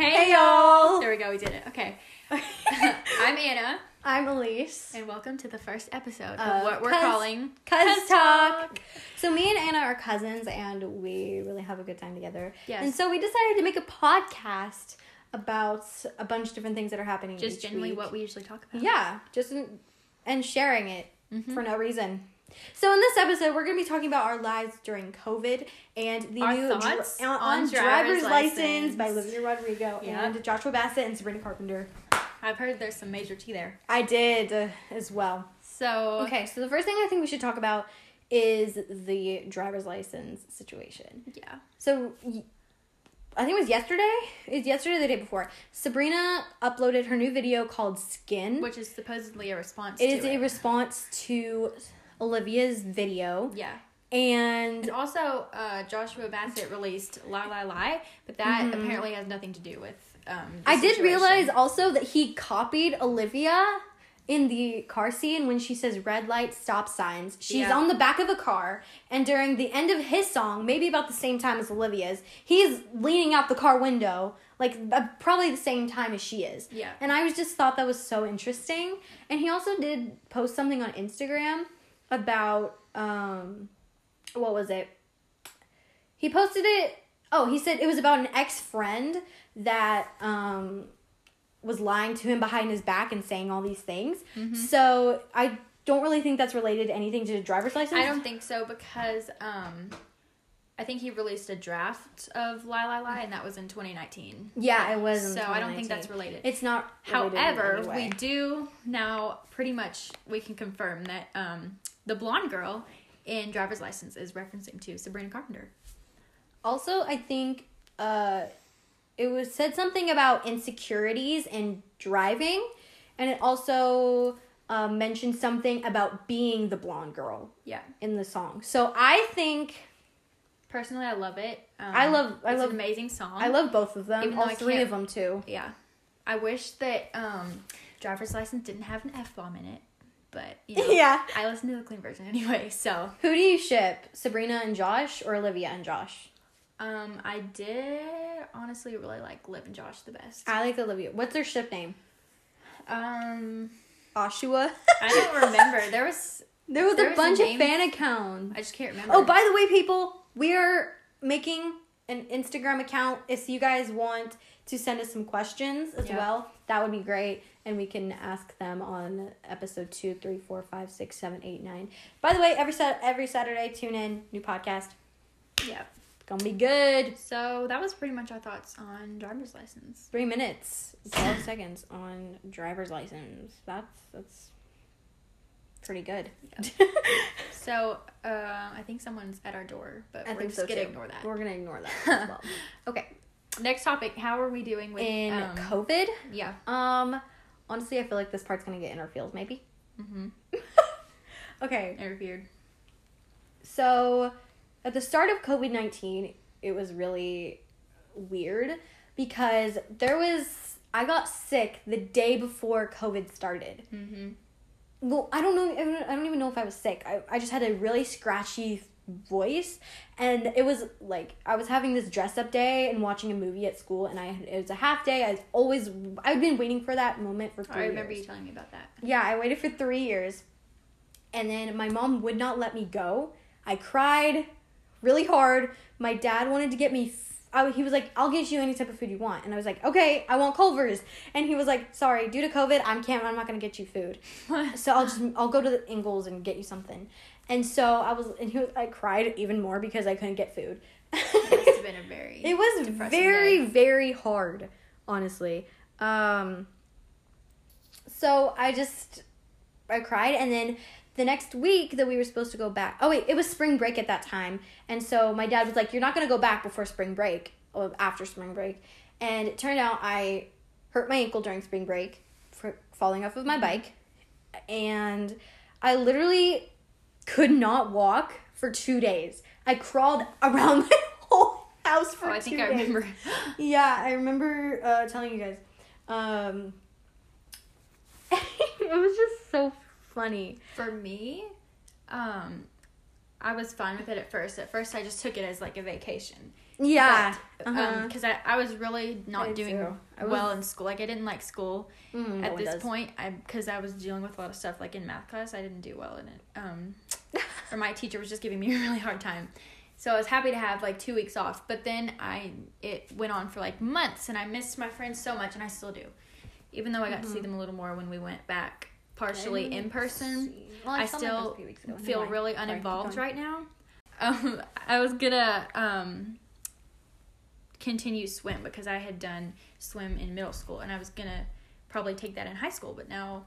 Hey, Hey, y'all! y'all. There we go, we did it. Okay. I'm Anna, I'm Elise. and welcome to the first episode of Of what we're Cuz- calling Cuz Cuz Talk. So me and Anna are cousins, and we really have a good time together. Yes. And so we decided to make a podcast about a bunch of different things that are happening. Just generally week. what we usually talk about. Yeah, just and sharing it Mhm. for no reason. So in this episode, we're going to be talking about our lives during COVID and the Our new thoughts on, on on driver's driver's license, license. by Olivia Rodrigo and Joshua Bassett and Sabrina Carpenter. I've heard there's some major tea there. I did uh, as well. So, Okay, so the first thing I think we should talk about is the driver's license situation. yeah. So y- I think it was yesterday. It was yesterday, or the day before. Sabrina uploaded her new video called "Skin." Which is supposedly a response it is a response to Olivia's video, yeah. and And also, uh, Joshua Bassett released Lie Lie Lie, but that Mhm. apparently has nothing to do with um, I did realize also that he copied Olivia in the car scene when she says red light stop signs. She's Yeah. on the back of a car, and during the end of his song, maybe about the same time as Olivia's, he's leaning out the car window, like uh, probably the same time as she is. Yeah. And I was just thought that was so interesting. And he also did post something on Instagram about um what was it? He posted it oh, he said it was about an ex-friend that um was lying to him behind his back and saying all these things. Mm-hmm. So I don't really think that's related to anything to the driver's license. I don't think so because um, I think he released a draft of Lie Lie Lie, and that was in 2019. Yeah, it was. in So I don't think that's related. It's not. However, we do now pretty much we can confirm that um, the blonde girl in driver's license is referencing to Sabrina Carpenter. Also, I think uh, it was said something about insecurities and driving, and it also uh, mentioned something about being the blonde girl Yeah. in the song. So I think Personally, I love it. Um, I love- I it's love- an amazing song. I love both of them, all I three of them too. Yeah, I wish that um, driver's license didn't have an f bomb in it, but you know, Yeah. I listen to the clean version anyway. So Who do you ship, Sabrina and Josh, or Olivia and Josh? um, I did honestly really like Liv and Josh the best. I like Olivia. What's their ship name? Um, Oshua. I don't remember. There was there was There a was a bunch of fan accounts. I just can't remember. Oh, by the way, people, we are making an Instagram account. If you guys want to send us some questions as Yeah. well, that would be great. And we can ask them on episode two, three, four, five, six, seven, eight, nine. By the way, every every Saturday, tune in, new podcast. yeah. Gonna be good. So that was pretty much our thoughts on driver's license. Three minutes, twelve seconds on driver's license. That's that's pretty good. So uh, I think someone's at our door, but I we're just so gonna too. ignore that. We're gonna ignore that as well. Okay. Next topic. How are we doing with In um, COVID, Yeah. um, honestly, I feel like this part's gonna get in our feels, maybe. Mm-hmm. Okay, Interfered. so at the start of COVID 19, it was really weird because there was, I got sick the day before COVID started. Mm-hmm. Well, I don't know, I don't even know if I was sick. I, I just had a really scratchy voice and it was like I was having this dress up day and watching a movie at school and I it was a half day. I always i've been waiting for that moment for 3 I remember years. you telling me about that. Yeah, I waited for three years. And then my mom would not let me go. I cried really hard. My dad wanted to get me. I, he was like, I'll get you any type of food you want. And I was like, okay, I want Culver's. And he was like, sorry, due to COVID, I'm can't, I'm not gonna get you food. So I'll just, I'll go to the Ingles and get you something. And so I was, and he was, I cried even more because I couldn't get food. It must have been a very. It was very, day. very hard, honestly. Um, so I just, I cried, and then the next week that we were supposed to go back. Oh wait, it was spring break at that time, and so my dad was like, "You're not gonna go back before spring break, or after spring break," and it turned out I hurt my ankle during spring break for falling off of my bike, and I literally could not walk for two days. I crawled around my whole house for Oh, I two think I days. remember. Yeah, I remember uh, telling you guys. Um, it was just so funny. For me, um, I was fine with it at first. At first, I just took it as like a vacation. Yeah. Uh-huh. because I, I was really not doing. I was- well in school. Like I didn't like school Mm, at one this point. I because I was dealing with a lot of stuff like in math class. I didn't do well in it. Um, or my teacher was just giving me a really hard time. So I was happy to have like two weeks off. But then I it went on for like months, and I missed my friends so much, and I still do. Even though I got to Mm-hmm. see them a little more when we went back partially in person. Well, I friends still a few weeks ago. Never feel mind. really uninvolved right now. Um, I was gonna um, continue swim because I had done swim in middle school, and I was gonna probably take that in high school. But now,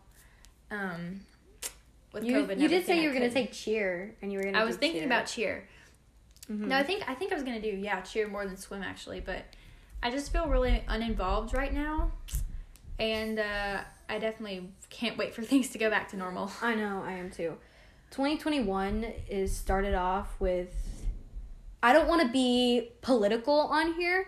um, with You, COVID, you did say you I were gonna couldn't. take cheer, and you were gonna. I was thinking cheer. about cheer. Mhm. No, I think I think I was gonna do yeah cheer more than swim actually, but I just feel really uninvolved right now, and uh, I definitely can't wait for things to go back to normal. I know, I am too. 2021 is started off with. I don't want to be political on here,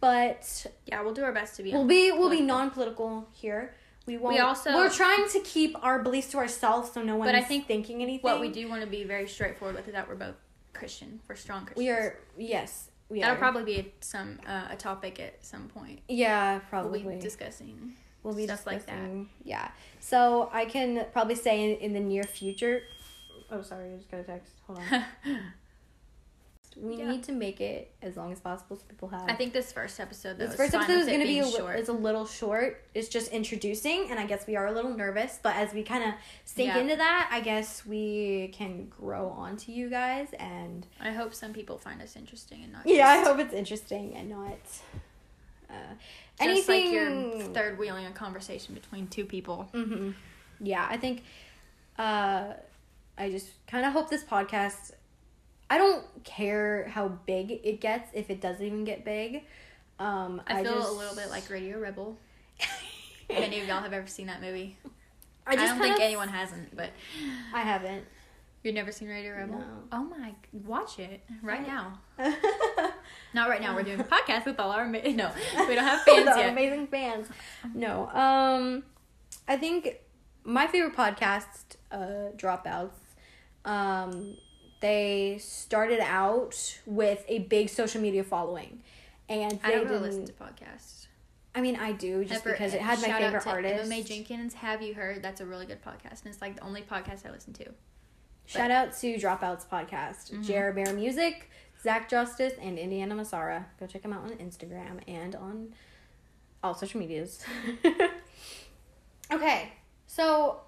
but Yeah, we'll do our best to be. we'll be we'll be non-political here. We won't. also- we're trying to keep our beliefs to ourselves, so no one. But I think thinking anything. What we do want to be very straightforward with is that we're both Christian. We're strong Christians. we are yes, we That'll are. probably be some uh, a topic at some point. yeah, probably. We'll be discussing. we'll be stuff like that. Yeah. So I can probably say in, in the near future. Oh, sorry, I just got a text. Hold on. we Yeah. need to make it as long as possible so people have. I think this first episode, though, this first episode is going to be a, short. is a little short. It's just introducing, and I guess we are a little nervous. But as we kind of sink Yeah. into that, I guess we can grow onto you guys. And I hope some people find us interesting and not. yeah, I hope it's interesting and not uh, just anything. like you're third wheeling a conversation between two people. hmm Yeah, I think uh, I just kind of hope this podcast. I don't care how big it gets if it doesn't even get big. Um, I feel just, a little bit like Radio Rebel. if any of y'all have ever seen that movie, I, I, don't think kinda- anyone hasn't. But I haven't. you've never seen Radio Rebel? No. Oh my! Watch it right I- now. Not right now. We're doing a podcast with all our ama- no. We don't have fans yet. Amazing fans. No. Um, I think my favorite podcast, uh, Dropouts. Um, they started out with a big social media following, and I they don't really listen to podcasts. I mean, I do just Ever- because it had my favorite to artist. MMA Jenkins. Have you heard? That's a really good podcast, and it's like the only podcast I listen to. Shout out to Dropouts podcast, Mhm. Jared Bear Music, Zach Justice, and Indiana Massara. Go check them out on Instagram and on all social medias. okay, so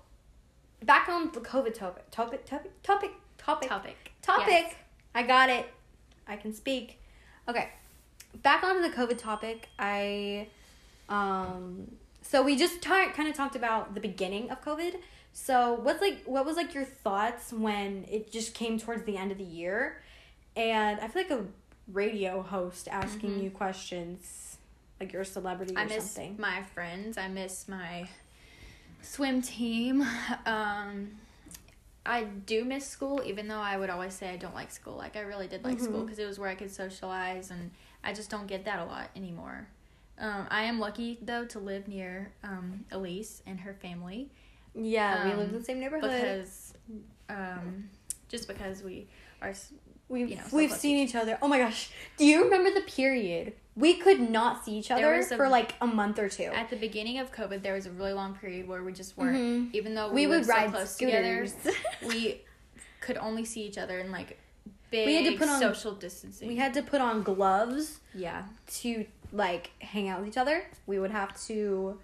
back on the COVID topic, topic, topic, topic, topic, Topic. topic. Yes. I got it. I can speak. Okay, back onto the COVID topic. I, um, so we just ta- kind of talked about the beginning of COVID. So what's like, what was like your thoughts when it just came towards the end of the year? And I feel like a radio host asking Mhm. you questions, like you're a celebrity or I miss something. my friends. I miss my swim team. Um, I do miss school, even though I would always say I don't like school. Like I really did like school Mhm. because it was where I could socialize, and I just don't get that a lot anymore. Um, I am lucky though to live near um, Elise and her family Yeah, we um, live in the same neighborhood. because um, just because we are We've you know, so we've seen each other. Oh my gosh. Do you remember the period? We could not see each other a- for like a month or two. at the beginning of COVID. There was a really long period where we just weren't, Mhm. even though We we, would lived so ride close scooters. together. we could only see each other in like big We had to put on- social distancing. we had to put on gloves yeah, to like hang out with each other. We would have to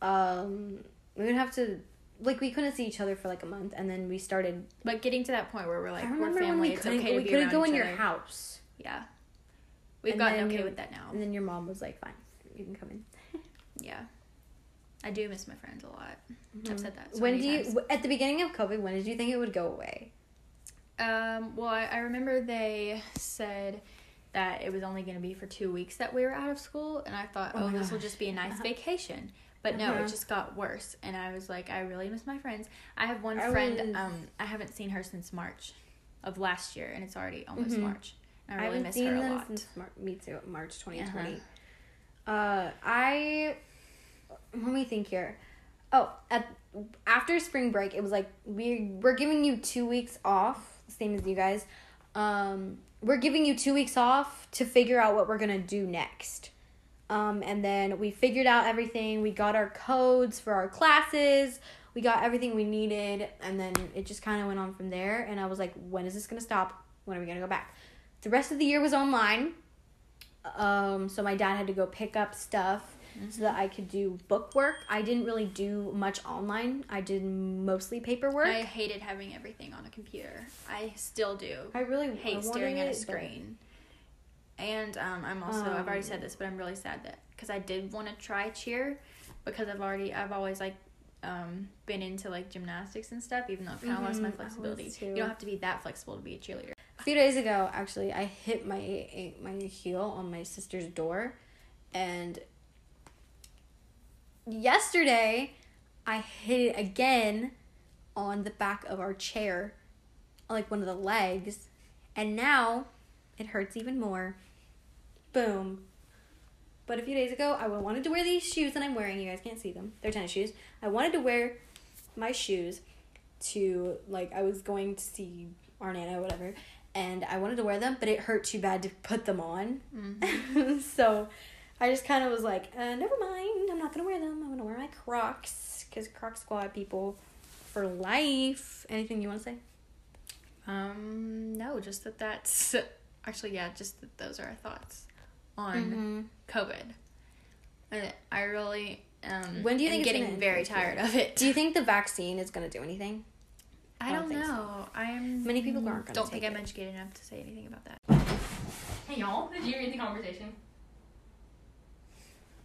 um we would have to like we couldn't see each other for like a month and then we started but getting to that point where we're like I we're remember when family, we it's okay we couldn't go in your other. house. Yeah, we've And gotten okay your- with that now. And then your mom was like, Fine, you can come in. Yeah, I do miss my friends a lot. I've said that. So when do you times. at the beginning of COVID, when did you think it would go away? Um, well, I, I remember they said that it was only going to be for two weeks that we were out of school, and I thought, Oh oh, this will just be a nice vacation. But no, Uh-huh. it just got worse, and I was like, I really miss my friends. I have one I friend. was- Um, I haven't seen her since March of last year, and it's already almost Mhm. March. And I really haven't miss her a lot. since Mar- me too, March 2020. uh I let me think here. Oh, at after spring break, it was like we we're giving you two weeks off, same as you guys. Um, we're giving you two weeks off to figure out what we're gonna do next. Um, and then we figured out everything. We got our codes for our classes. We got everything we needed, and then it just kind of went on from there. And I was like, when is this gonna stop? When are we gonna go back? The rest of the year was online. Um, so my dad had to go pick up stuff so that I could do book work. I didn't really do much online. I did mostly paperwork. I hated having everything on a computer. I still do. I really hate I staring at a it, but- screen. And um, I'm also I've already Um, said this, but I'm really sad that because I did want to try cheer because I've already I've always like um, been into like gymnastics and stuff, even though I've kind of lost my Mhm, I was flexibility. too. You don't have to be that flexible to be a cheerleader. A few days ago, actually, I hit my my heel on my sister's door, and yesterday, I hit it again on the back of our chair, like one of the legs, and now it hurts even more. Boom. But a few days ago, I wanted to wear these shoes that I'm wearing. You guys can't see them. They're tennis shoes. I wanted to wear my shoes to like I was going to see our nana or whatever, and I wanted to wear them, but it hurt too bad to put them on. so I just kind of was like, uh, never mind. I'm not gonna wear them. I'm gonna wear my Crocs because Croc Squad people for life. Anything you want to say? Um, no, just that that's actually yeah, just that those are our thoughts on Mm-hmm. COVID. And I really um When do you am think getting very tired of it. Do you think the vaccine is gonna do anything? I I don't, don't think so. know. I'm Many people aren't gonna don't take think I'm it. educated enough to say anything about that. Hey y'all, did you read the conversation?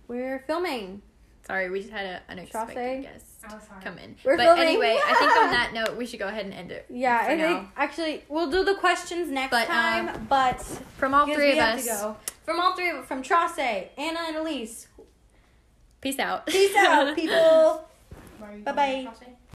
We're filming. Sorry, we just had an unexpected Chaucer? guest Oh, come in. We're but filming. anyway, I think on that note, we should go ahead and end it. Yeah, I now. think actually we'll do the questions next But, um, time. but from all three of us, to go. from all three of from Trace, Anna, and Elise. peace out. Peace out, people. Why are